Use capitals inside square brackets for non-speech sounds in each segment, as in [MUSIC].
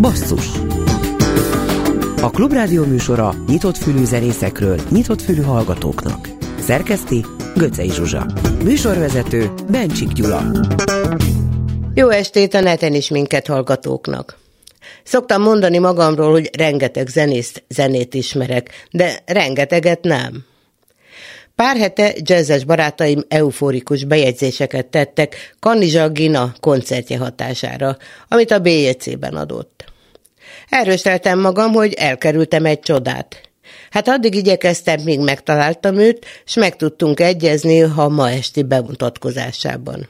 Basszus A Klubrádió műsora nyitott fülű zenészekről, nyitott fülű hallgatóknak. Szerkeszti Göcej Zsuzsa. Műsorvezető Bencsik Gyula. Jó estét a neten is minket hallgatóknak. Szoktam mondani magamról, hogy rengeteg zenészt, zenét ismerek, de rengeteget nem. Pár hete jazzes barátaim euforikus bejegyzéseket tettek Kanizsa Gina koncertje hatására, amit a BJC-ben adott. Erősteltem magam, hogy elkerültem egy csodát. Hát addig igyekeztem, míg megtaláltam őt, és meg tudtunk egyezni a ma esti bemutatkozásában.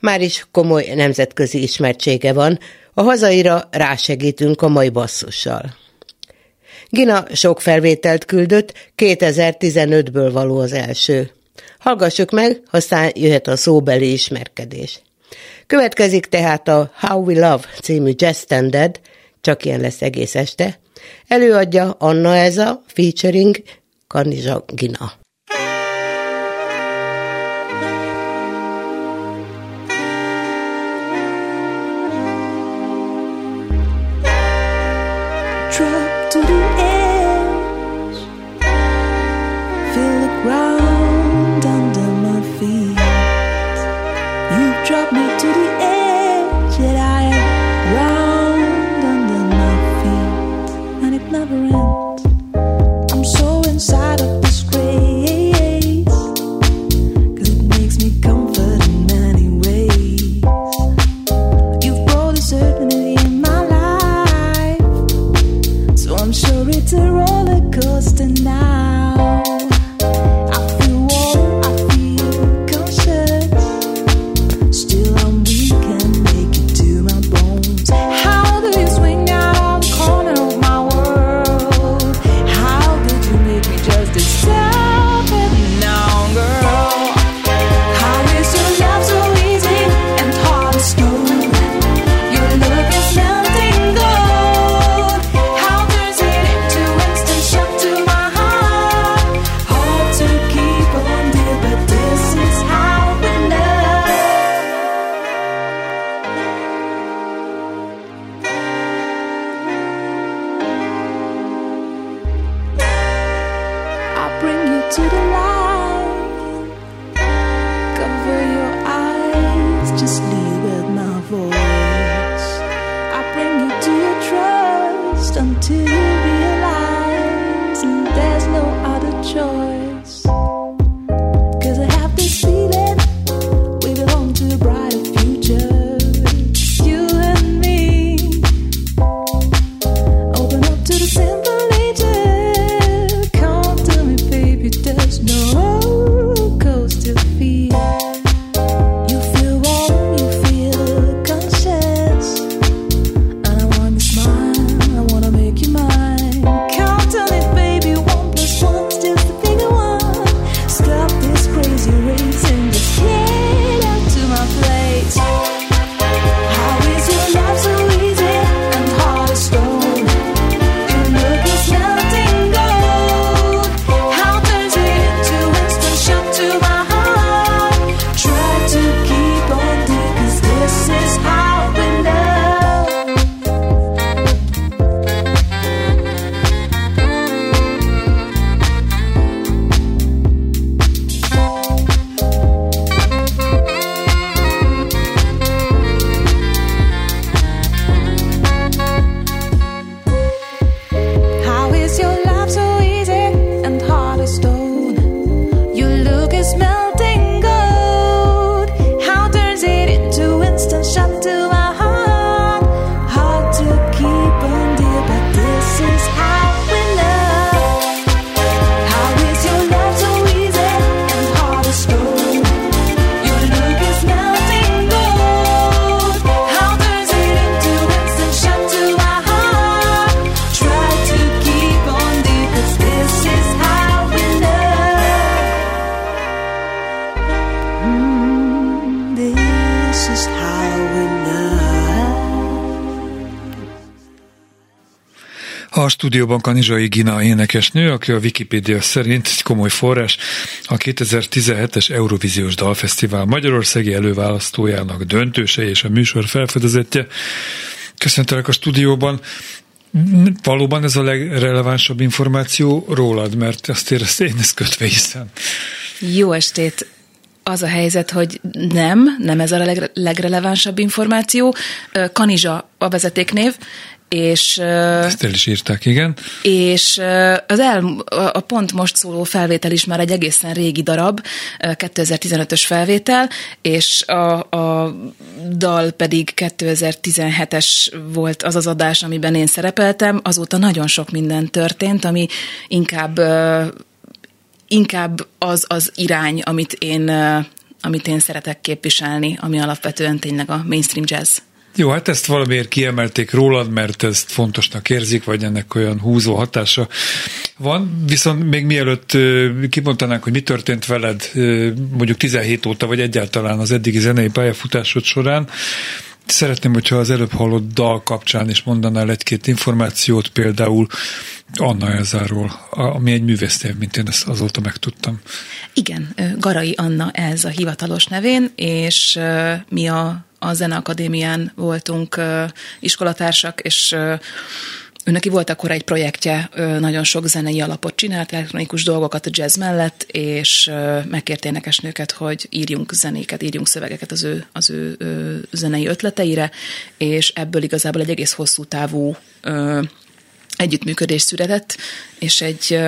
Már is komoly nemzetközi ismertsége van, a hazaira rásegítünk a mai basszussal. Gina sok felvételt küldött, 2015-ből való az első. Hallgassuk meg, aztán jöhet a szóbeli ismerkedés. Következik tehát a How We Love című jazz standard, csak ilyen lesz egész este. Előadja Anna Eza featuring Kanizsa Gina. Stúdióban Kanizsai Gina énekesnő, aki a Wikipédia szerint egy komoly forrás, a 2017-es Eurovíziós Dalfesztivál Magyarországi előválasztójának döntőse és a műsor felfedezetje. Köszöntelek a stúdióban. Valóban ez a legrelevánsabb információ rólad, mert azt érezte, én ezt kötve hiszem. Jó estét! Az a helyzet, hogy nem, nem ez a legrelevánsabb információ. Kanizsa a vezetéknév, és, Ezt el is írták, igen. És az el, a pont most szóló felvétel is már egy egészen régi darab, 2015-ös felvétel, és a, a dal pedig 2017-es volt az az adás, amiben én szerepeltem. Azóta nagyon sok minden történt, ami inkább inkább az az irány, amit én, amit én szeretek képviselni, ami alapvetően tényleg a mainstream jazz. Jó, hát ezt valamiért kiemelték rólad, mert ezt fontosnak érzik, vagy ennek olyan húzó hatása van. Viszont még mielőtt kimondanánk, hogy mi történt veled mondjuk 17 óta, vagy egyáltalán az eddigi zenei pályafutásod során, Szeretném, hogyha az előbb hallott dal kapcsán is mondanál egy-két információt, például Anna Elzáról, ami egy művésznév, mint én ezt azóta megtudtam. Igen, Garai Anna ez a hivatalos nevén, és mi a a Zeneakadémián voltunk iskolatársak, és ő neki volt akkor egy projektje, nagyon sok zenei alapot csinált, elektronikus dolgokat a jazz mellett, és megkért énekesnőket, hogy írjunk zenéket, írjunk szövegeket az ő, az ő, ő zenei ötleteire, és ebből igazából egy egész hosszú távú együttműködés született, és egy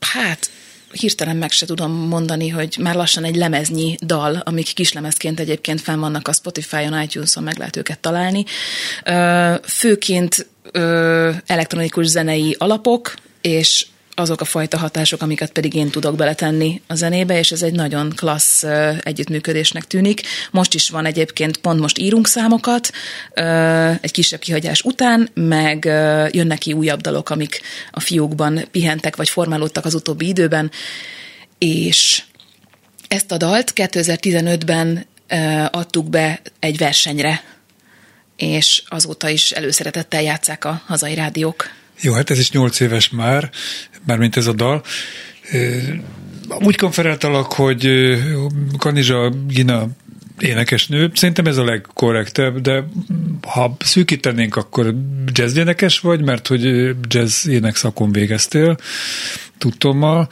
hát hirtelen meg se tudom mondani, hogy már lassan egy lemeznyi dal, amik kislemezként egyébként fenn vannak a Spotify-on, iTunes-on, meg lehet őket találni. Főként elektronikus zenei alapok, és azok a fajta hatások, amiket pedig én tudok beletenni a zenébe, és ez egy nagyon klassz együttműködésnek tűnik. Most is van egyébként, pont most írunk számokat, egy kisebb kihagyás után, meg jönnek ki újabb dalok, amik a fiúkban pihentek, vagy formálódtak az utóbbi időben, és ezt a dalt 2015-ben adtuk be egy versenyre, és azóta is előszeretettel játszák a hazai rádiók. Jó, hát ez is nyolc éves már, mármint ez a dal. Úgy konferáltalak, hogy Kanizsa Gina énekesnő. Szerintem ez a legkorrektebb, de ha szűkítenénk, akkor jazz énekes vagy, mert hogy jazz énekszakon végeztél tudtommal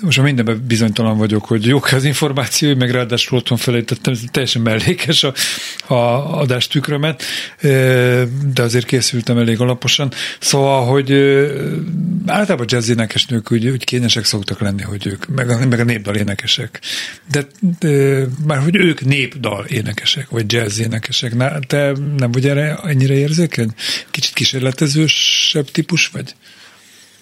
most már mindenben bizonytalan vagyok, hogy jók az információi, meg ráadásul otthon felejtettem, ez teljesen mellékes a, a adás tükrömet, de azért készültem elég alaposan. Szóval, hogy általában jazz énekesnők úgy, úgy kényesek szoktak lenni, hogy ők, meg a, meg a népdal énekesek. De, de már hogy ők népdal énekesek, vagy jazz énekesek. Na, te nem vagy erre ennyire érzékeny? Kicsit kísérletezősebb típus vagy?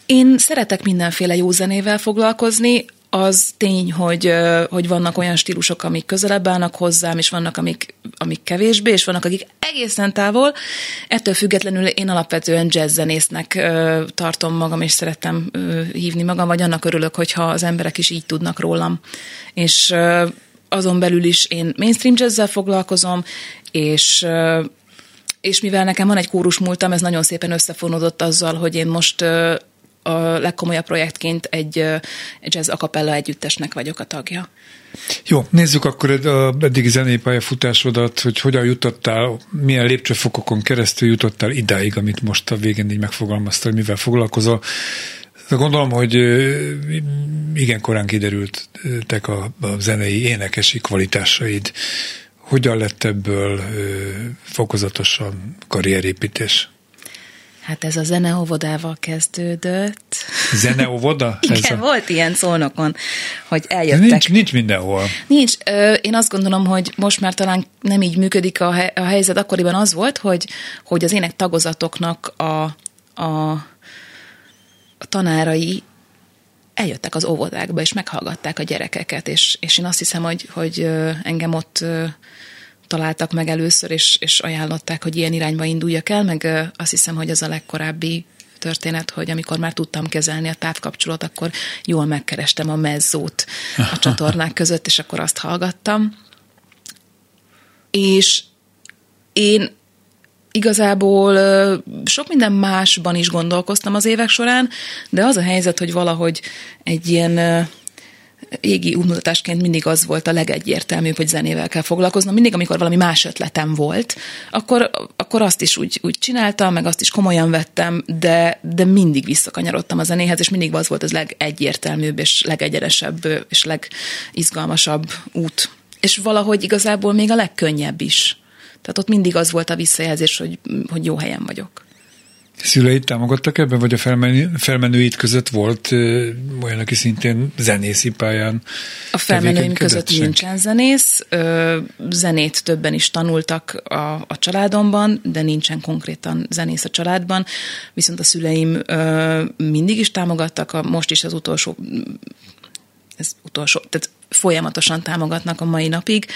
Én szeretek mindenféle jó zenével foglalkozni, az tény, hogy, hogy vannak olyan stílusok, amik közelebb állnak hozzám, és vannak, amik, amik kevésbé, és vannak, akik egészen távol. Ettől függetlenül én alapvetően jazzzenésznek tartom magam, és szeretem hívni magam, vagy annak örülök, hogyha az emberek is így tudnak rólam. És azon belül is én mainstream jazzzel foglalkozom, és és mivel nekem van egy kórus múltam, ez nagyon szépen összefonódott azzal, hogy én most a legkomolyabb projektként egy, jazz akapella együttesnek vagyok a tagja. Jó, nézzük akkor eddigi zenei pályafutásodat, hogy hogyan jutottál, milyen lépcsőfokokon keresztül jutottál idáig, amit most a végén így megfogalmaztál, mivel foglalkozol. De gondolom, hogy igen korán kiderültek a, a zenei énekesi kvalitásaid. Hogyan lett ebből fokozatosan karrierépítés? Hát ez a zeneóvodával kezdődött. Zeneóvoda? [LAUGHS] Igen, a... volt ilyen szólnokon, hogy eljöttek. Nincs, nincs mindenhol. Nincs. Én azt gondolom, hogy most már talán nem így működik a, helyzet. Akkoriban az volt, hogy, hogy az ének tagozatoknak a, a, a tanárai eljöttek az óvodákba, és meghallgatták a gyerekeket, és, és én azt hiszem, hogy, hogy engem ott találtak meg először, és, és ajánlották, hogy ilyen irányba induljak el, meg azt hiszem, hogy ez a legkorábbi történet, hogy amikor már tudtam kezelni a távkapcsolót, akkor jól megkerestem a mezzót a [LAUGHS] csatornák között, és akkor azt hallgattam. És én igazából sok minden másban is gondolkoztam az évek során, de az a helyzet, hogy valahogy egy ilyen égi útmutatásként mindig az volt a legegyértelműbb, hogy zenével kell foglalkoznom. Mindig, amikor valami más ötletem volt, akkor, akkor azt is úgy, úgy csináltam, meg azt is komolyan vettem, de, de mindig visszakanyarodtam a zenéhez, és mindig az volt az legegyértelműbb, és legegyenesebb, és legizgalmasabb út. És valahogy igazából még a legkönnyebb is. Tehát ott mindig az volt a visszajelzés, hogy, hogy jó helyen vagyok. Szüleid támogattak ebben, vagy a felmenő, felmenőid között volt ö, olyan, aki szintén zenészi pályán A felmenőim között senki? nincsen zenész. Ö, zenét többen is tanultak a, a családomban, de nincsen konkrétan zenész a családban. Viszont a szüleim ö, mindig is támogattak, a, most is az utolsó ez utolsó, tehát folyamatosan támogatnak a mai napig,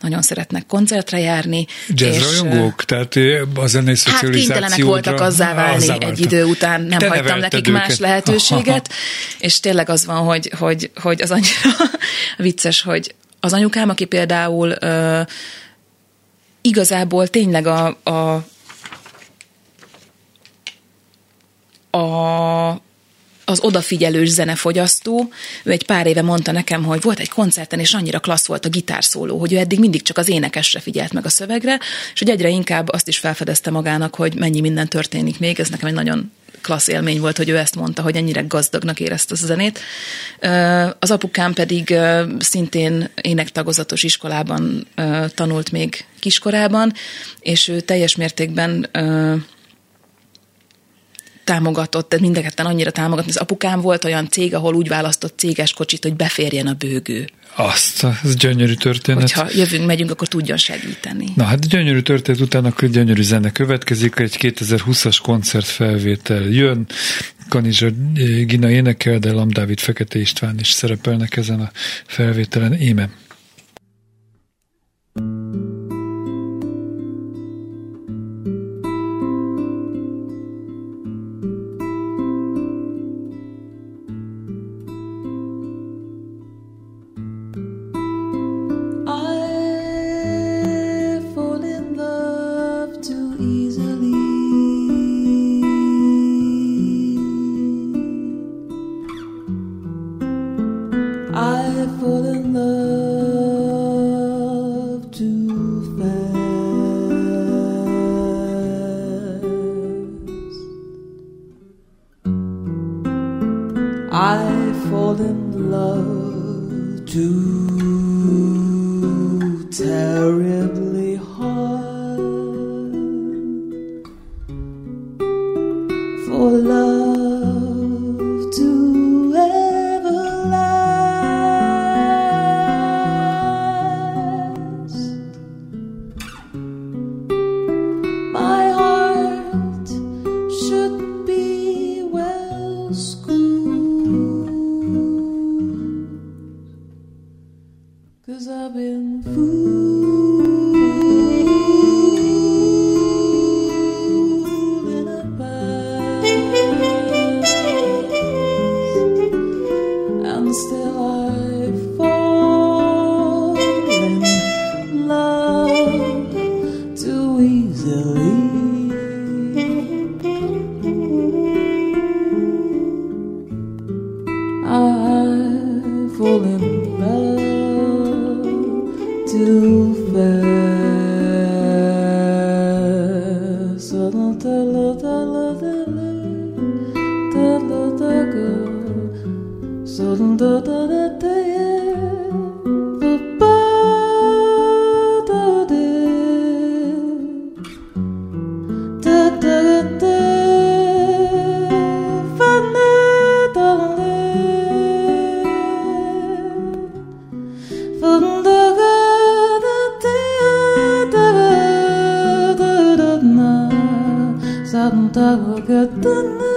nagyon szeretnek koncertre járni. Jazzrajongók? Tehát a zenei Hát kénytelenek voltak azzá válni azzá egy idő után, nem Te hagytam nekik őket. más [LAUGHS] lehetőséget, és tényleg az van, hogy, hogy, hogy az annyira [LAUGHS] vicces, hogy az anyukám, aki például igazából tényleg a, a a az odafigyelős zenefogyasztó. Ő egy pár éve mondta nekem, hogy volt egy koncerten, és annyira klassz volt a gitárszóló, hogy ő eddig mindig csak az énekesre figyelt meg a szövegre, és hogy egyre inkább azt is felfedezte magának, hogy mennyi minden történik még. Ez nekem egy nagyon klassz élmény volt, hogy ő ezt mondta, hogy ennyire gazdagnak érezte a zenét. Az apukám pedig szintén énektagozatos iskolában tanult még kiskorában, és ő teljes mértékben támogatott, tehát mindketten annyira támogatni. Az apukám volt olyan cég, ahol úgy választott céges kocsit, hogy beférjen a bőgő. Azt, ez gyönyörű történet. Hogyha jövünk, megyünk, akkor tudjon segíteni. Na hát gyönyörű történet után akkor gyönyörű zene következik, egy 2020-as koncertfelvétel jön, Kanizsa Gina énekel, de Lam Dávid Fekete István is szerepelnek ezen a felvételen. Éme. のかったな。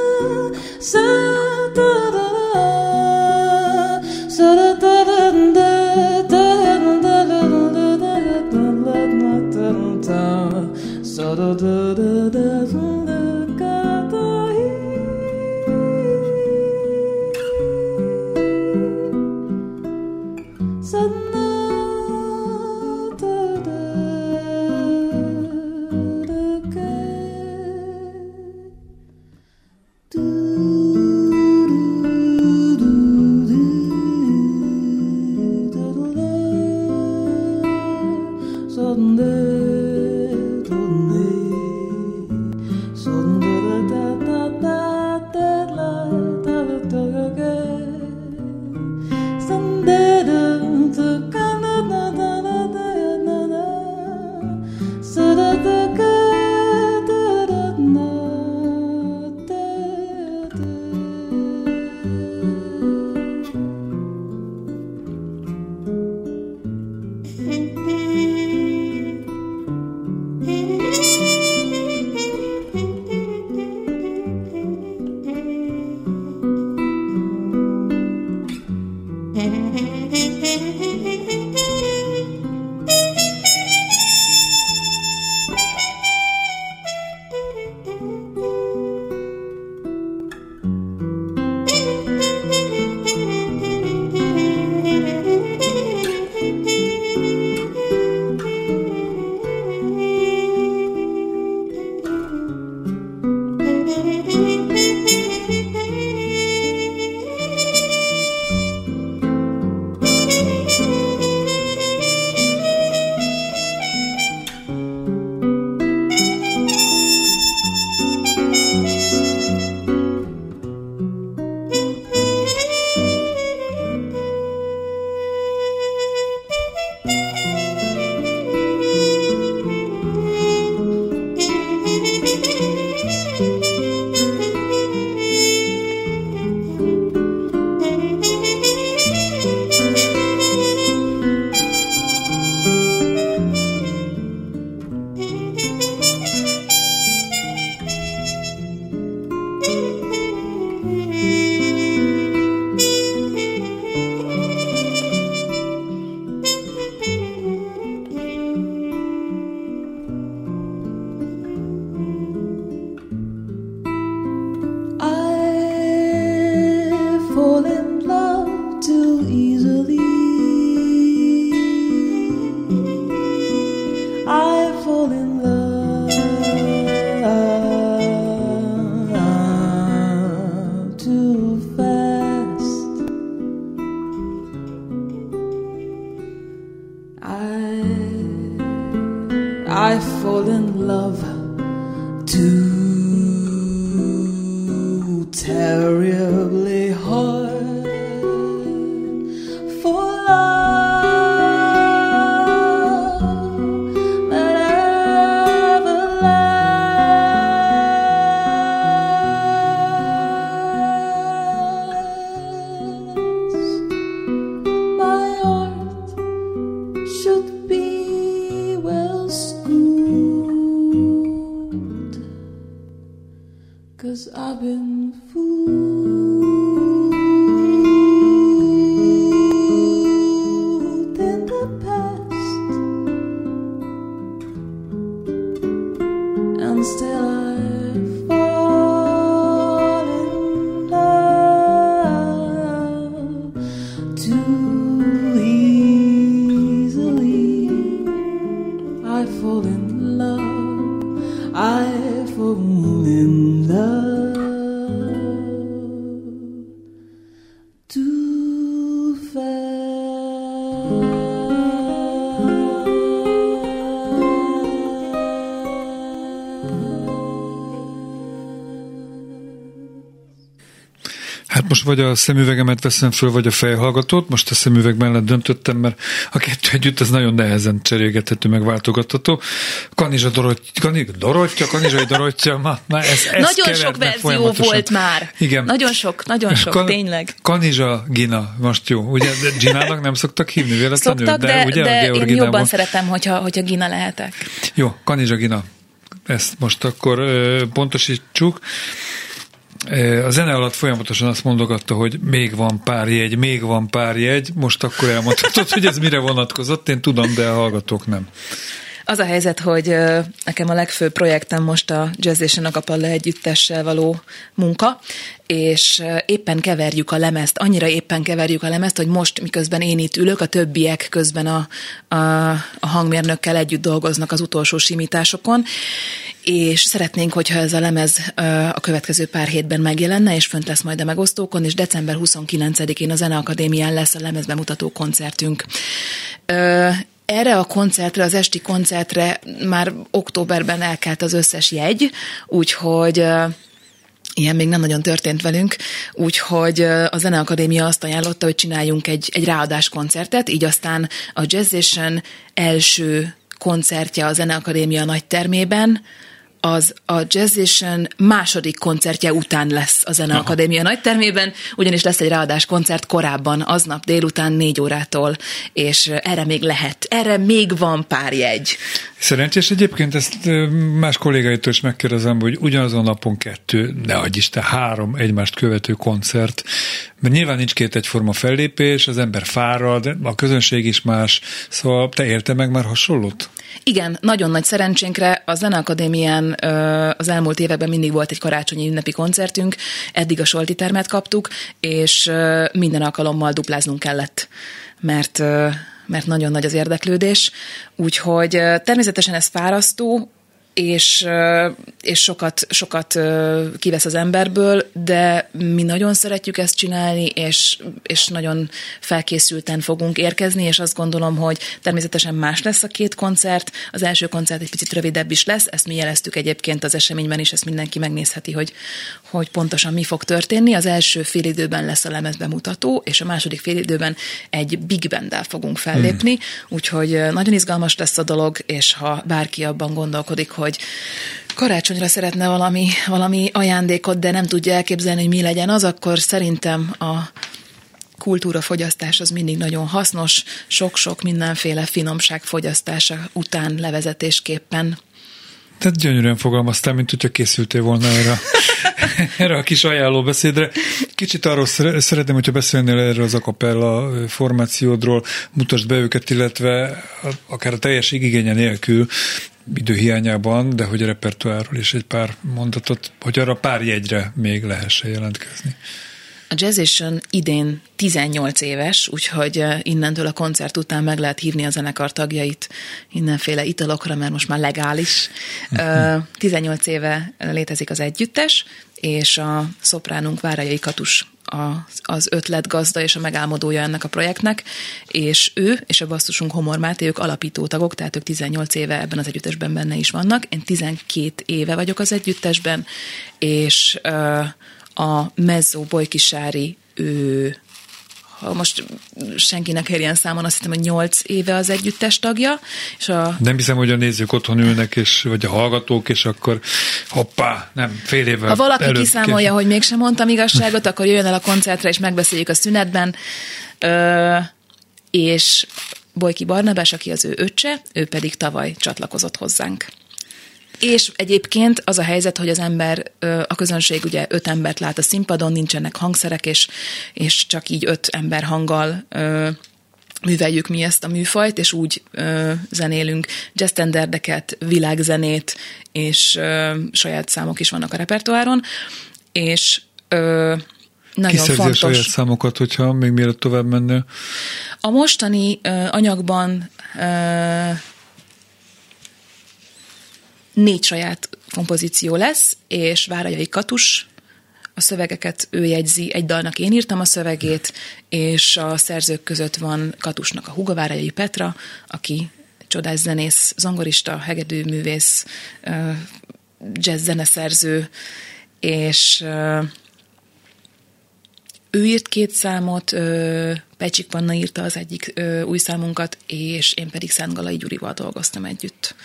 Vagy a szemüvegemet veszem föl, vagy a fejhallgatót. Most a szemüveg mellett döntöttem, mert a kettő együtt az nagyon nehezen cserélgethető, meg váltogatható. Kanizsa Dorottya, Kanizsa Dorottya, Kanizsai Dorottya, ma, na ez, ez Nagyon sok verzió volt már. Igen. Nagyon sok, nagyon sok, Kan- tényleg. Kanizsa Gina, most jó. Ugye de Ginának nem szoktak hívni véletlenül, Szoktak, de, ugye de a én jobban szeretem, hogyha, hogyha Gina lehetek. Jó, Kanizsa Gina. Ezt most akkor ö, pontosítsuk. A zene alatt folyamatosan azt mondogatta, hogy még van pár jegy, még van pár jegy. Most akkor elmondhatod, [LAUGHS] hogy ez mire vonatkozott. Én tudom, de a hallgatók nem. Az a helyzet, hogy nekem a legfőbb projektem most a Jazz és a együttessel való munka, és éppen keverjük a lemezt, annyira éppen keverjük a lemezt, hogy most, miközben én itt ülök, a többiek közben a, a, a hangmérnökkel együtt dolgoznak az utolsó simításokon, és szeretnénk, hogyha ez a lemez a következő pár hétben megjelenne, és fönt lesz majd a megosztókon, és december 29-én a Zeneakadémián lesz a lemezbemutató koncertünk. Erre a koncertre, az esti koncertre már októberben elkelt az összes jegy, úgyhogy Ilyen még nem nagyon történt velünk, úgyhogy a Zeneakadémia azt ajánlotta, hogy csináljunk egy, egy ráadás koncertet, így aztán a Jazzation első koncertje a Zeneakadémia nagy termében, az a Jazzation második koncertje után lesz a Zeneakadémia nagy termében, ugyanis lesz egy ráadás koncert korábban, aznap délután négy órától, és erre még lehet, erre még van pár jegy. Szerencsés egyébként ezt más kollégáitól is megkérdezem, hogy ugyanazon napon kettő, ne adj Isten, három egymást követő koncert, mert nyilván nincs két egyforma fellépés, az ember fárad, a közönség is más, szóval te érte meg már hasonlót? Igen, nagyon nagy szerencsénkre a Zeneakadémián az elmúlt években mindig volt egy karácsonyi ünnepi koncertünk, eddig a Solti termet kaptuk, és minden alkalommal dupláznunk kellett, mert mert nagyon nagy az érdeklődés, úgyhogy természetesen ez fárasztó, és, és sokat, sokat kivesz az emberből, de mi nagyon szeretjük ezt csinálni, és, és nagyon felkészülten fogunk érkezni, és azt gondolom, hogy természetesen más lesz a két koncert. Az első koncert egy picit rövidebb is lesz, ezt mi jeleztük egyébként az eseményben is, ezt mindenki megnézheti, hogy, hogy pontosan mi fog történni. Az első félidőben lesz a lemez bemutató, és a második félidőben egy big banddel fogunk fellépni, hmm. úgyhogy nagyon izgalmas lesz a dolog, és ha bárki abban gondolkodik, hogy karácsonyra szeretne valami, valami ajándékot, de nem tudja elképzelni, hogy mi legyen az, akkor szerintem a kultúrafogyasztás az mindig nagyon hasznos, sok-sok mindenféle finomság fogyasztása után levezetésképpen. Tehát gyönyörűen fogalmaztál, mint hogyha készültél volna erre, [LAUGHS] erre a kis ajánlóbeszédre. Kicsit arról szere- szeretném, hogyha beszélnél erről az akapella formációdról, mutasd be őket, illetve akár a teljes igénye nélkül, időhiányában, de hogy a repertoárról is egy pár mondatot, hogy arra pár jegyre még lehessen jelentkezni. A Jazzation idén 18 éves, úgyhogy eh, innentől a koncert után meg lehet hívni a zenekar tagjait mindenféle italokra, mert most már legális. Ö, 18 éve létezik az együttes, és a szopránunk Várajai Katus a, az ötletgazda és a megálmodója ennek a projektnek, és ő és a basszusunk Homor Máté, ők alapító tagok, tehát ők 18 éve ebben az együttesben benne is vannak. Én 12 éve vagyok az együttesben, és uh, a Mezzó Bolykisári ő ha most senkinek érjen számon, azt hiszem, hogy 8 éve az együttes tagja. És a... Nem hiszem, hogy a nézők otthon ülnek, és, vagy a hallgatók, és akkor hoppá, nem, fél évvel Ha valaki előbb kiszámolja, hogy mégsem mondtam igazságot, akkor jöjjön el a koncertre, és megbeszéljük a szünetben. Ö, és Bojki Barnabás, aki az ő öccse, ő pedig tavaly csatlakozott hozzánk. És egyébként az a helyzet, hogy az ember, a közönség ugye öt embert lát a színpadon, nincsenek hangszerek, és, és csak így öt ember hanggal műveljük mi ezt a műfajt, és úgy ö, zenélünk jazz standardeket, világzenét, és ö, saját számok is vannak a repertoáron, és ö, nagyon Kiszerzi a fontos. saját számokat, hogyha még mielőtt tovább mennél. A mostani ö, anyagban ö, négy saját kompozíció lesz, és Várajai Katus a szövegeket ő jegyzi, egy dalnak én írtam a szövegét, és a szerzők között van Katusnak a húga Várajai Petra, aki csodás zenész, zongorista, hegedűművész, jazz zeneszerző, és ő írt két számot, Pecsik Panna írta az egyik új számunkat, és én pedig Szent Galai Gyurival dolgoztam együtt.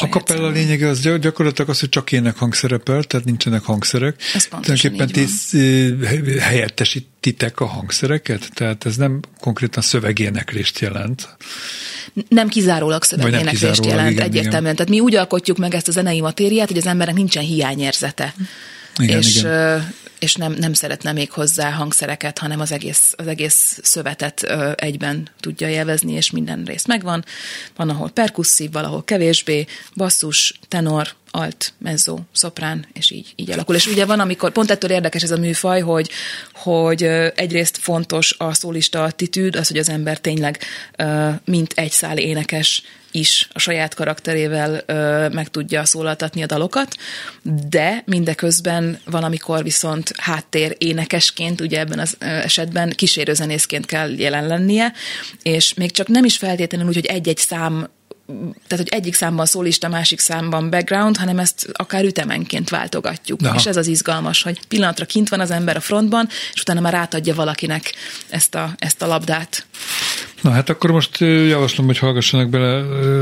A kapella lényege az gy- gyakorlatilag az, hogy csak ének hangszerepel, tehát nincsenek hangszerek. Ez Tulajdonképpen ti ö, helyettesítitek a hangszereket, tehát ez nem konkrétan szövegéneklést jelent. nem kizárólag szövegéneklést kizárólag, jelent igen, egyértelműen. Tehát mi úgy alkotjuk meg ezt a zenei matériát, hogy az embernek nincsen hiányérzete. Igen, és igen. És nem, nem szeretne még hozzá hangszereket, hanem az egész, az egész szövetet ö, egyben tudja élvezni, és minden rész megvan. Van, ahol perkusszív, valahol kevésbé, basszus, tenor, alt, mezzo, szoprán, és így, így alakul. És ugye van, amikor, pont ettől érdekes ez a műfaj, hogy, hogy egyrészt fontos a szólista attitűd, az, hogy az ember tényleg mint egy szál énekes is a saját karakterével ö, meg tudja szólaltatni a dalokat, de mindeközben van, amikor viszont háttér énekesként, ugye ebben az esetben kísérőzenészként kell jelen lennie, és még csak nem is feltétlenül úgy, hogy egy-egy szám tehát, hogy egyik számban szólista, másik számban background, hanem ezt akár ütemenként váltogatjuk. Aha. És ez az izgalmas, hogy pillanatra kint van az ember a frontban, és utána már átadja valakinek ezt a, ezt a labdát. Na hát akkor most javaslom, hogy hallgassanak bele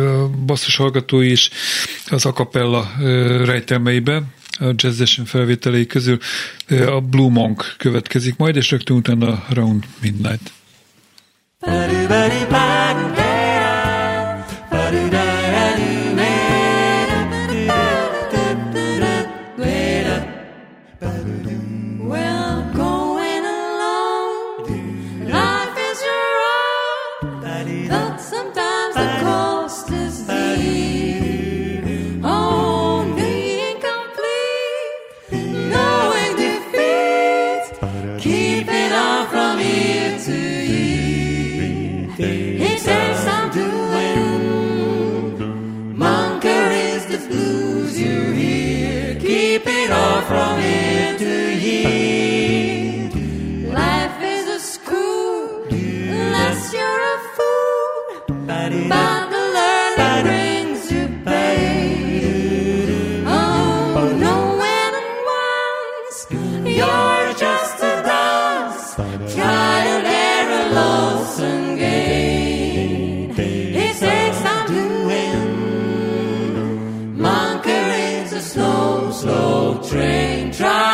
a basszus hallgatói is az akapella rejtelmeibe, a jazzesen felvételei közül a Blue Monk következik majd, és rögtön utána Round Midnight. Well, train drive.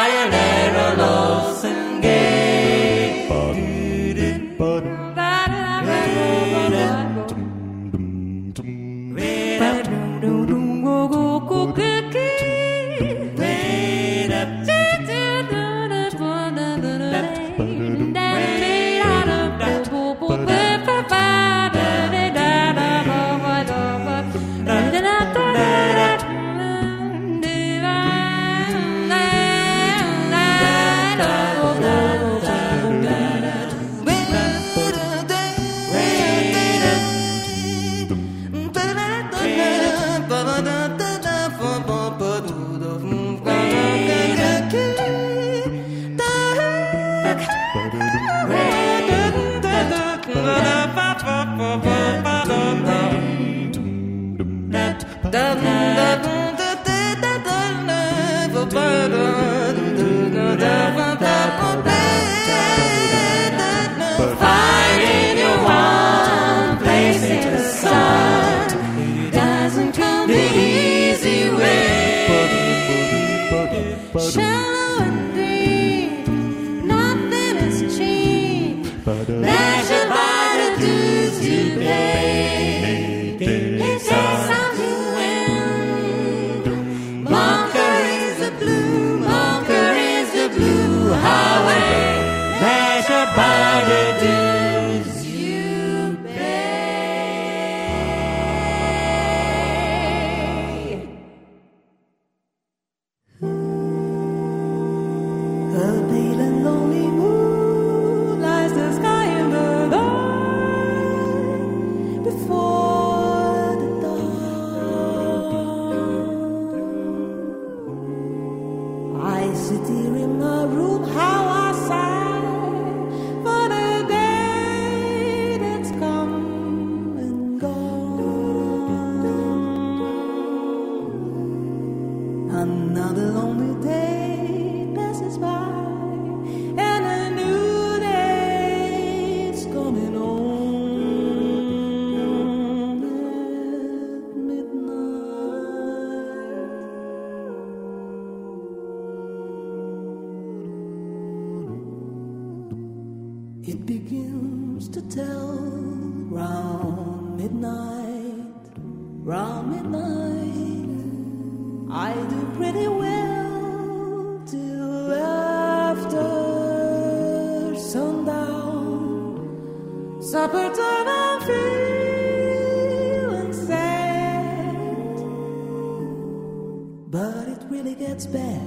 what's bad.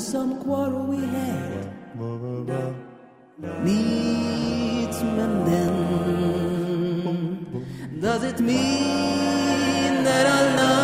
Some quarrel we had. Needs mending, does it mean that our love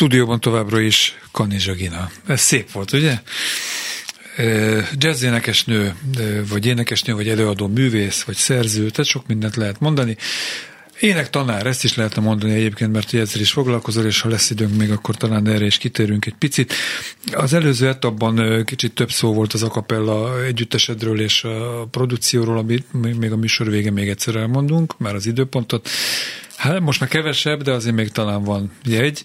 stúdióban továbbra is Kanizsa Gina. Ez szép volt, ugye? Jazz énekesnő, vagy énekesnő, vagy előadó művész, vagy szerző, tehát sok mindent lehet mondani. Ének tanár, ezt is lehetne mondani egyébként, mert ezzel is foglalkozol, és ha lesz időnk még, akkor talán erre is kitérünk egy picit. Az előző etapban kicsit több szó volt az akapella együttesedről és a produkcióról, amit még a műsor vége még egyszer elmondunk, már az időpontot. Hát most már kevesebb, de azért még talán van jegy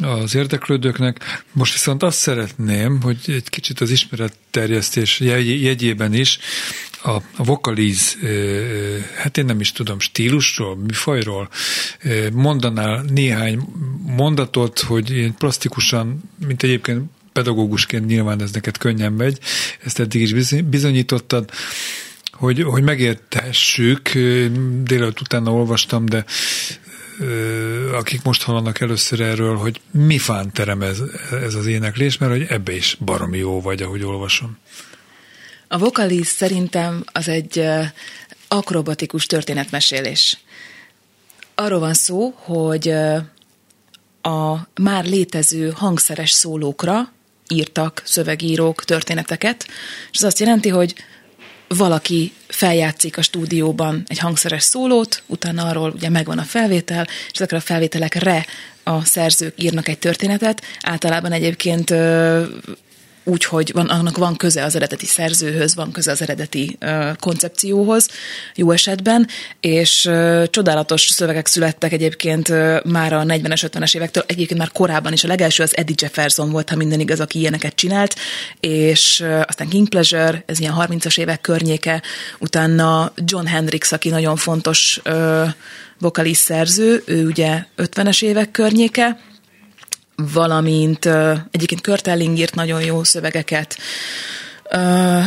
az érdeklődőknek. Most viszont azt szeretném, hogy egy kicsit az ismeretterjesztés jegy- jegyében is a, a vokaliz, ö, hát én nem is tudom, stílusról, műfajról mondanál néhány mondatot, hogy én plastikusan, mint egyébként pedagógusként nyilván ez neked könnyen megy, ezt eddig is bizony- bizonyítottad, hogy, hogy megérthessük, délelőtt utána olvastam, de akik most hallanak először erről, hogy mi fánterem ez, ez az éneklés, mert hogy ebbe is baromi jó vagy, ahogy olvasom. A vokaliz szerintem az egy akrobatikus történetmesélés. Arról van szó, hogy a már létező hangszeres szólókra írtak szövegírók történeteket, és ez azt jelenti, hogy valaki feljátszik a stúdióban egy hangszeres szólót, utána arról ugye megvan a felvétel, és ezekre a felvételekre a szerzők írnak egy történetet. Általában egyébként úgy, hogy van, annak van köze az eredeti szerzőhöz, van köze az eredeti ö, koncepcióhoz, jó esetben, és ö, csodálatos szövegek születtek egyébként ö, már a 40-es, 50-es évektől, egyébként már korábban is. A legelső az Eddie Jefferson volt, ha minden igaz, aki ilyeneket csinált, és ö, aztán King Pleasure, ez ilyen 30-as évek környéke, utána John Hendricks, aki nagyon fontos ö, vokalis szerző, ő ugye 50-es évek környéke, valamint egyébként Kurt Elling írt nagyon jó szövegeket,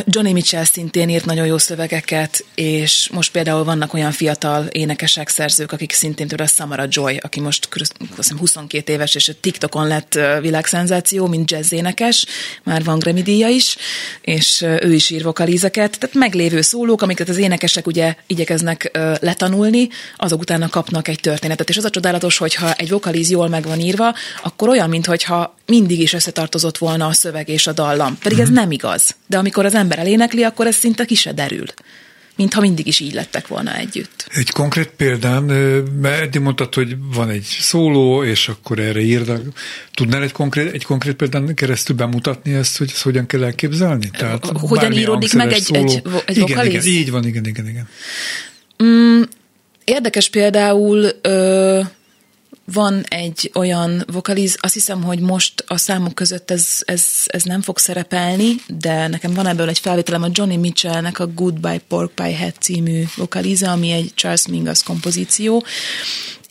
Johnny Mitchell szintén írt nagyon jó szövegeket, és most például vannak olyan fiatal énekesek, szerzők, akik szintén például Samara Joy, aki most azt hiszem 22 éves, és a TikTokon lett világszenzáció, mint jazz énekes, már van Grammy díja is, és ő is ír vokalizeket, tehát meglévő szólók, amiket az énekesek ugye igyekeznek letanulni, azok utána kapnak egy történetet. És az a csodálatos, hogyha egy vokaliz jól meg van írva, akkor olyan, mintha mindig is összetartozott volna a szöveg és a dallam. Pedig ez nem igaz. De amikor az ember elénekli, akkor ez szinte ki se derül. Mintha mindig is így lettek volna együtt. Egy konkrét példán, mert eddig mondtad, hogy van egy szóló, és akkor erre írnak. Tudnál egy konkrét, egy konkrét példán keresztül bemutatni ezt, hogy ezt hogyan kell elképzelni? Tehát Hogyan íródik meg egy- egy vo- egy igen, vokaliz? igen, így van, igen, igen, igen. Érdekes például ö, van egy olyan vokaliz, azt hiszem, hogy most a számok között ez, ez, ez nem fog szerepelni, de nekem van ebből egy felvételem a Johnny Mitchellnek a Goodbye Pork Pie Head című vokaliza, ami egy Charles Mingus kompozíció,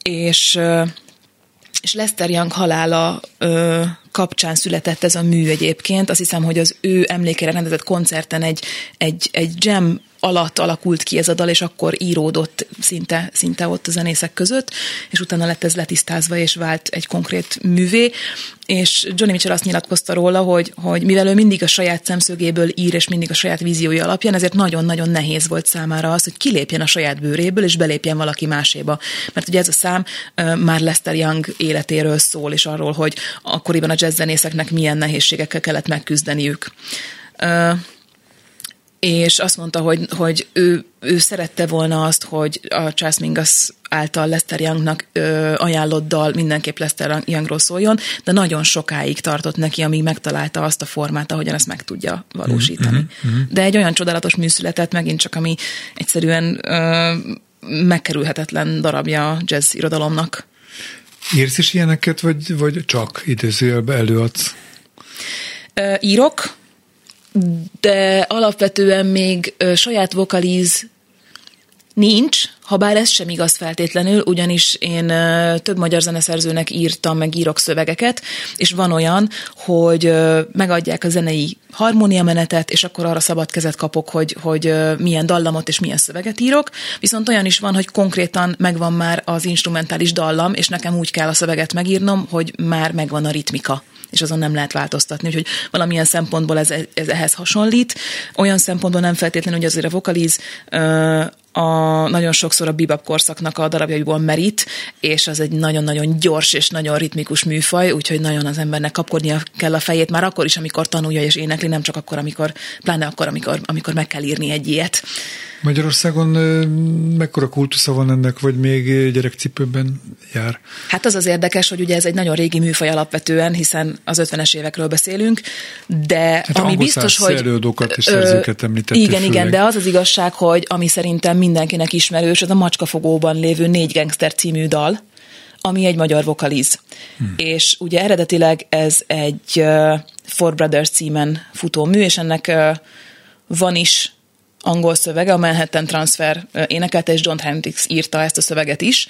és és Lester Young halála ö, kapcsán született ez a mű egyébként. Azt hiszem, hogy az ő emlékére rendezett koncerten egy, egy, egy jam alatt alakult ki ez a dal, és akkor íródott szinte, szinte ott a zenészek között, és utána lett ez letisztázva, és vált egy konkrét művé, és Johnny Mitchell azt nyilatkozta róla, hogy, hogy mivel ő mindig a saját szemszögéből ír, és mindig a saját víziója alapján, ezért nagyon-nagyon nehéz volt számára az, hogy kilépjen a saját bőréből, és belépjen valaki máséba. Mert ugye ez a szám már Lester Young életéről szól, és arról, hogy akkoriban a jazzzenészeknek milyen nehézségekkel kellett megküzdeniük. És azt mondta, hogy, hogy ő, ő szerette volna azt, hogy a Charles Mingus által Lester Youngnak ö, ajánlott dal mindenképp Lester Youngról szóljon, de nagyon sokáig tartott neki, amíg megtalálta azt a formát, ahogyan ezt meg tudja valósítani. Mm-hmm. De egy olyan csodálatos műszületet megint csak, ami egyszerűen ö, megkerülhetetlen darabja a jazz irodalomnak. Írsz is ilyeneket, vagy, vagy csak idézőjelbe előadsz? Ö, írok, de alapvetően még saját vokaliz nincs, ha bár ez sem igaz feltétlenül, ugyanis én több magyar zeneszerzőnek írtam, meg írok szövegeket, és van olyan, hogy megadják a zenei harmóniamenetet, és akkor arra szabad kezet kapok, hogy, hogy milyen dallamot és milyen szöveget írok, viszont olyan is van, hogy konkrétan megvan már az instrumentális dallam, és nekem úgy kell a szöveget megírnom, hogy már megvan a ritmika és azon nem lehet változtatni. Úgyhogy valamilyen szempontból ez, ez ehhez hasonlít. Olyan szempontból nem feltétlenül, hogy azért a vokaliz ö, a, nagyon sokszor a bebop korszaknak a darabjaiból merít, és az egy nagyon-nagyon gyors és nagyon ritmikus műfaj, úgyhogy nagyon az embernek kapkodnia kell a fejét, már akkor is, amikor tanulja és énekli, nem csak akkor, amikor, pláne akkor, amikor, amikor meg kell írni egy ilyet. Magyarországon mekkora kultusza van ennek, vagy még gyerekcipőben jár? Hát az az érdekes, hogy ugye ez egy nagyon régi műfaj alapvetően, hiszen az 50-es évekről beszélünk, de Hát ami biztos, hogy... előadókat és szerzőket említettél Igen, igen, főleg. de az az igazság, hogy ami szerintem mindenkinek ismerős, az a Macskafogóban lévő Négy Gangster című dal, ami egy magyar vokaliz. Hmm. És ugye eredetileg ez egy uh, Four Brothers címen futó mű, és ennek uh, van is angol szövege, a Manhattan Transfer ö, énekelte, és John Hendricks írta ezt a szöveget is,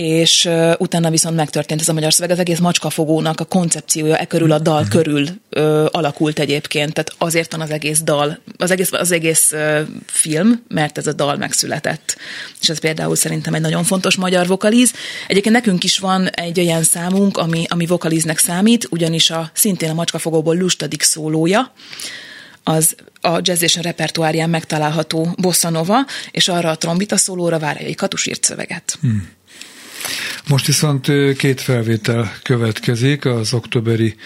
és utána viszont megtörtént ez a magyar szöveg. Az egész macskafogónak a koncepciója e körül a dal körül uh, alakult egyébként, tehát azért van az egész dal, az egész, az egész uh, film, mert ez a dal megszületett. És ez például szerintem egy nagyon fontos magyar vokaliz. Egyébként nekünk is van egy olyan számunk, ami, ami vokaliznek számít, ugyanis a szintén a macskafogóból lustadik szólója, az a jazzésen repertoárján megtalálható bossa nova, és arra a trombita szólóra Várjai Katus írt szöveget. Hmm. Most viszont két felvétel következik az októberi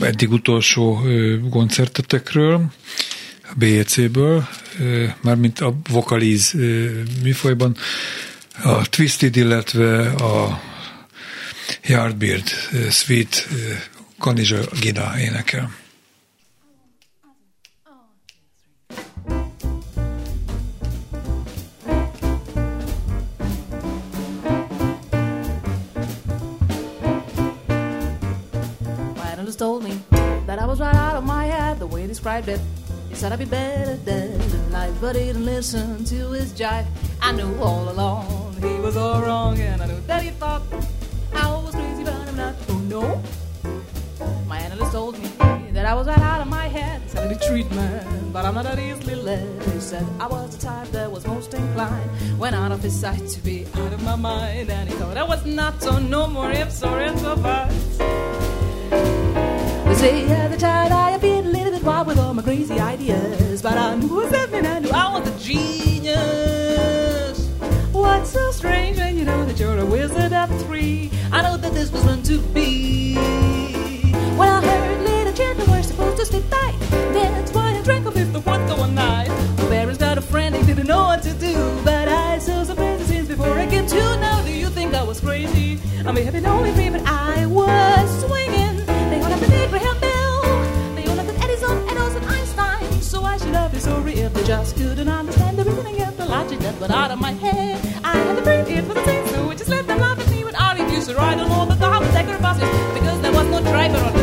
eddig utolsó koncertetekről, a BEC-ből, mármint a vokaliz műfajban, a Twisted, illetve a Yardbird Sweet Kanizsa Gina énekel. The way he. He said I'd be better dead in life, but he didn't listen to his jive. I knew all along he was all wrong, and I knew that he thought I was crazy, but I'm not. Oh no. My analyst told me that I was right out of my head. He said I need treatment, but I'm not that easily led. He said I was the type that was most inclined went out of his sight to be out of my mind, and he thought I was not so no more ifs or ifs or buts. They say as a child crazy ideas, but I knew and I knew I was a genius. What's so strange when you know that you're a wizard at three? I know that this was meant to be. When I heard little children were supposed to stay tight, that's why I drank a fifth of vodka one night. My parents got a friend, they didn't know what to do, but I saw some presents before I came to Now, Do you think I was crazy? I may have been only free, but I was swinging. They would have Abraham Bell. They So I should have been sorry if they just couldn't understand the reasoning of the logic that went out of my head. I had to bring it for the same, so it just let them laugh at me when I refused to ride on all the double-decker buses because there was no driver on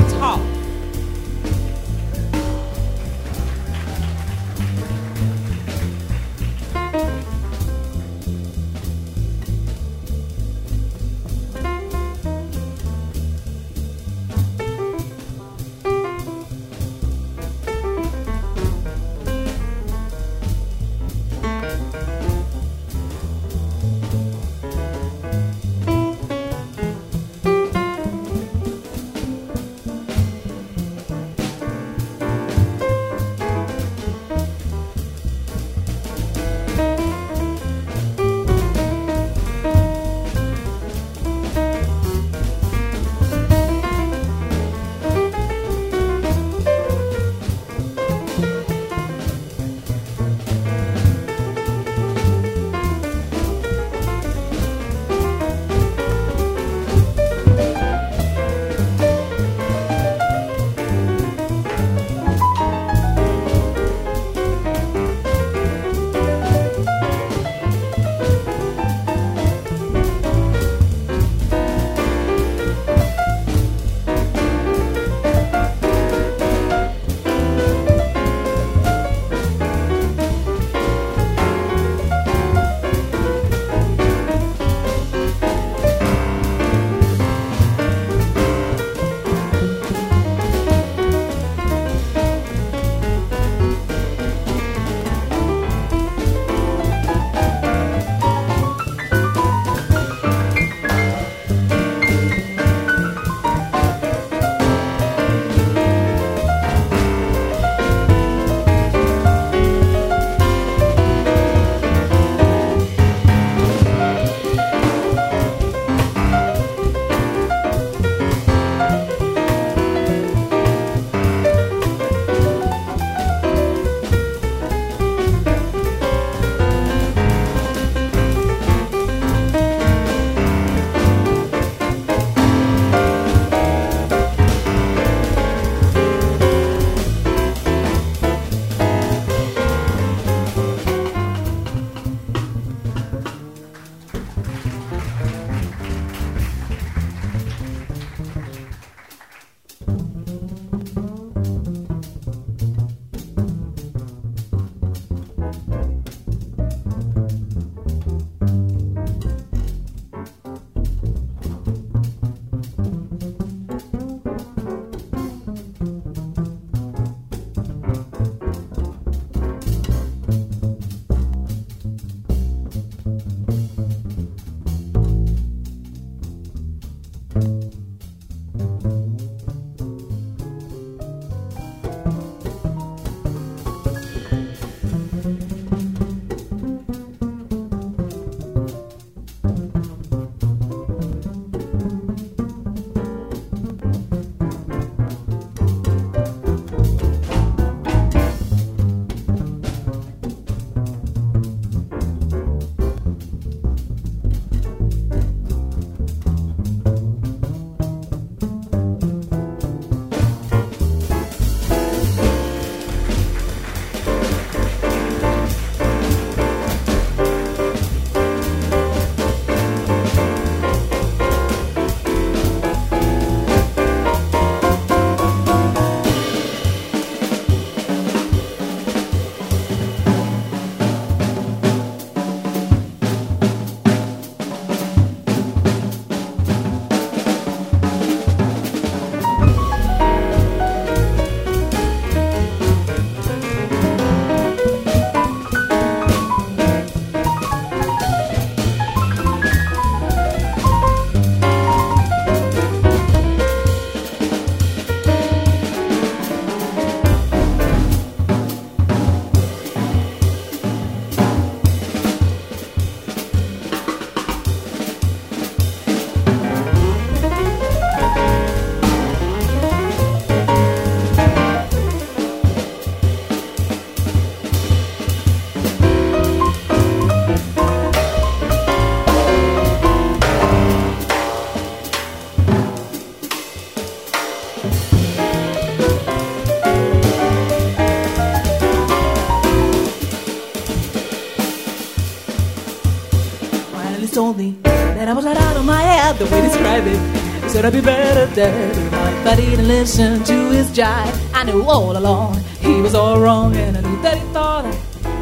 said I'd be better dead if I didn't listen to his jive. I knew all along he was all wrong, and I knew that he thought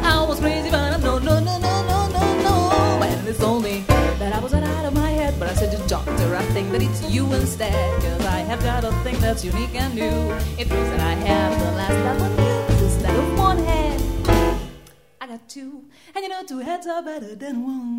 I was crazy, but I no, no, no, no, no, no, no. And it's only that I was let out of my head, but I said to doctor, I think that it's you instead, cause I have got a thing that's unique and new. It proves that I have the last that one knew instead of one head. I got two, and you know two heads are better than one.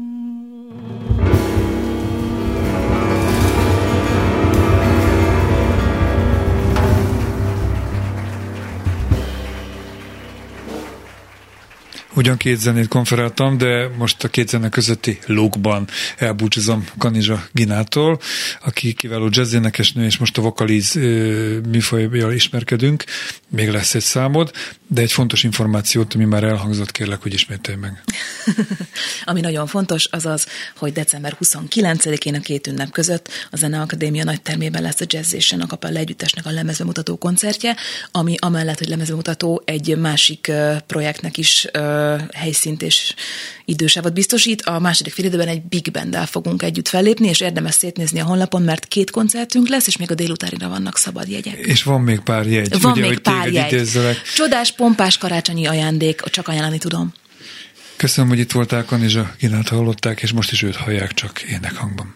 Ugyan két zenét konferáltam, de most a két zene közötti lókban elbúcsúzom Kanizsa Ginától, aki kiváló jazzénekesnő, és most a vokaliz műfajjal ismerkedünk. Még lesz egy számod, de egy fontos információt, ami már elhangzott, kérlek, hogy ismételj meg. [LAUGHS] Ami nagyon fontos, az az, hogy december 29-én a két ünnep között a Zeneakadémia nagy termében lesz a Jazzation a Kapella Együttesnek a lemezbemutató koncertje, ami amellett, hogy lemezbemutató egy másik projektnek is helyszínt és idősávot biztosít. A második fél időben egy big band fogunk együtt fellépni, és érdemes szétnézni a honlapon, mert két koncertünk lesz, és még a délutánira vannak szabad jegyek. És van még pár jegy. Van ugye, még hogy pár jegy. idézzelek. Csodás, pompás karácsonyi ajándék, csak ajánlani tudom. Köszönöm, hogy itt voltál, Kanizsa Ginát hallották, és most is őt hallják csak énekhangban.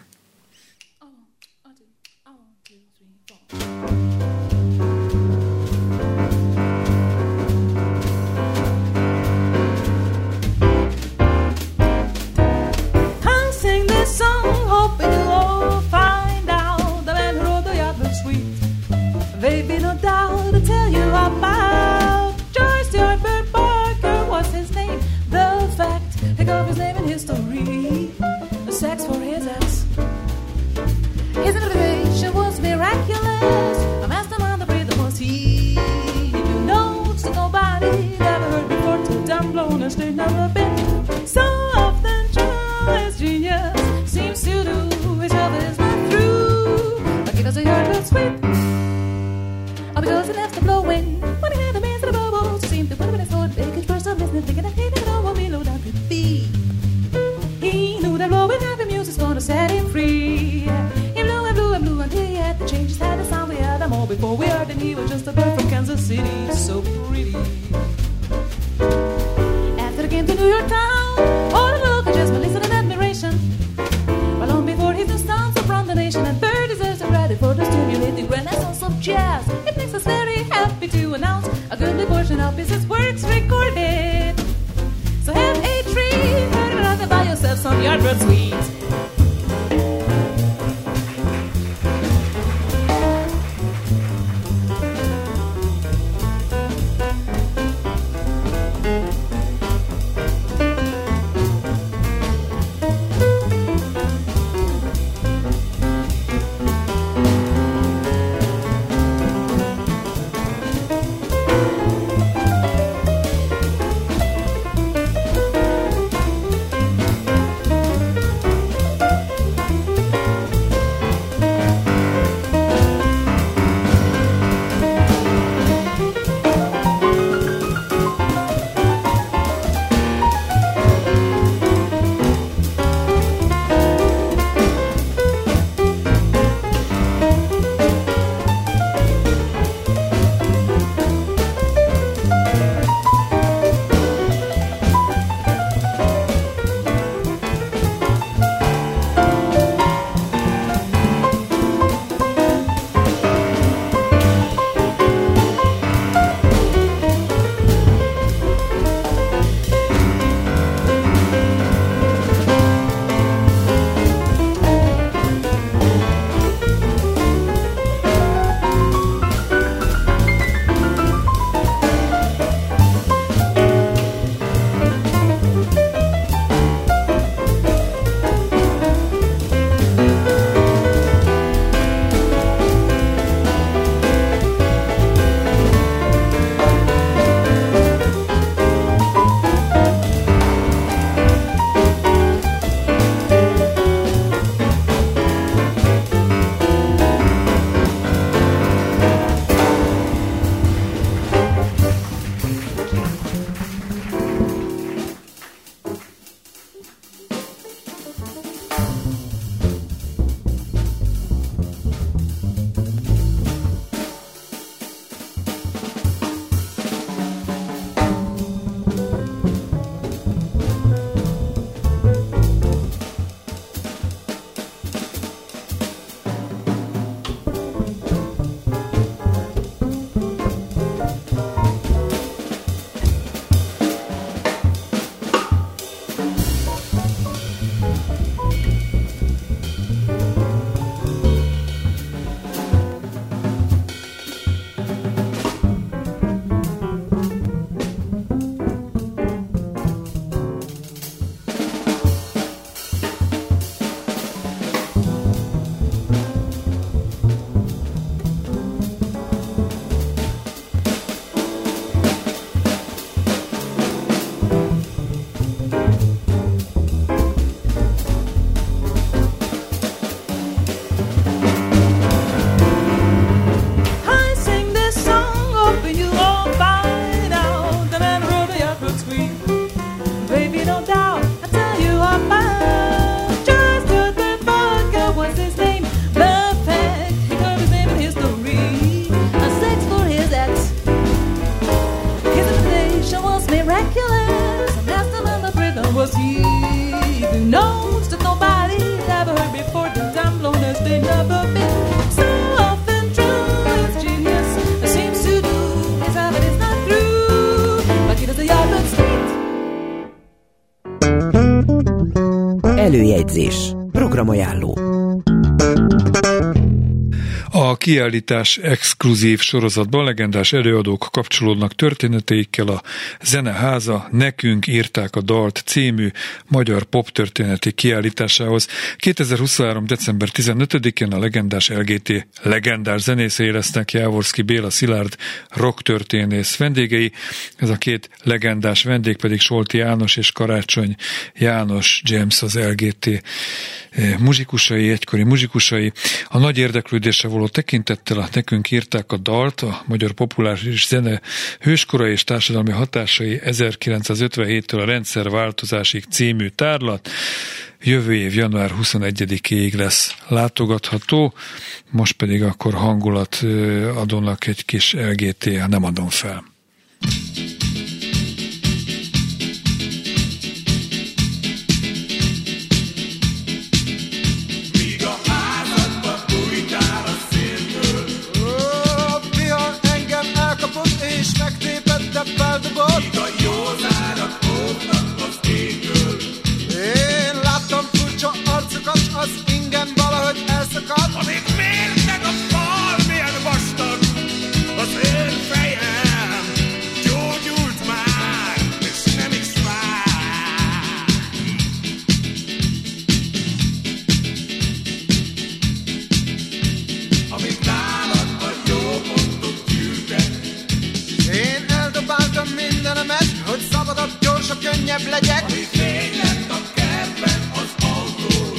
Seems to do his is not through. Sweet. All because it left the blowing. When he had the man to he seemed to put him his listening, thinking that he didn't know what be. He knew that blowing happy music's gonna set him free. He blew and blew and blew until he had to change his sound them all before we heard, and he was just a bird from Kansas City, so pretty. Came to New York town, all the local jazzmen listened in admiration. But long before his new stance from the nation, and third deserves a credit for the stimulating renaissance of jazz. It makes us very happy to announce a goodly portion of his works recorded. So have a treat, heard and buy yourself some Yardbird sweets. Thank you. A kiállítás exkluzív sorozatban legendás előadók kapcsolódnak történeteikkel a Zeneháza Nekünk írták a dalt című magyar poptörténeti kiállításához. 2023. december 15-én a legendás LGT legendás zenészei lesznek Jávorszki Béla Szilárd rocktörténész vendégei. Ez a két legendás vendég pedig Solti János és Karácsony János James az LGT eh, muzsikusai, egykori muzsikusai. A nagy érdeklődése volt való tekintettel a nekünk írták a dalt, a magyar populáris zene hőskora és társadalmi hatásai 1957-től a rendszer változásig című tárlat jövő év január 21-ig lesz látogatható, most pedig akkor hangulat adonnak egy kis LGT, nem adom fel. thank you könnyebb legyek. Ami fény lett a kertben az autó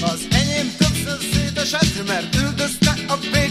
Az enyém többször szétesett, mert üldözte a pénz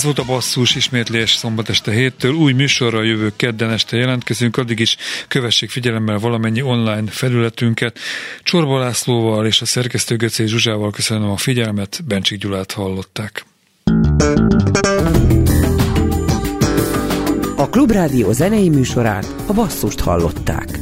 Ez volt a basszus ismétlés szombat este héttől. Új műsorral jövő kedden este jelentkezünk. Addig is kövessék figyelemmel valamennyi online felületünket. Csorba Lászlóval és a szerkesztő Göcé Zsuzsával köszönöm a figyelmet. Bencsik Gyulát hallották. A Klubrádió zenei műsorát a basszust hallották.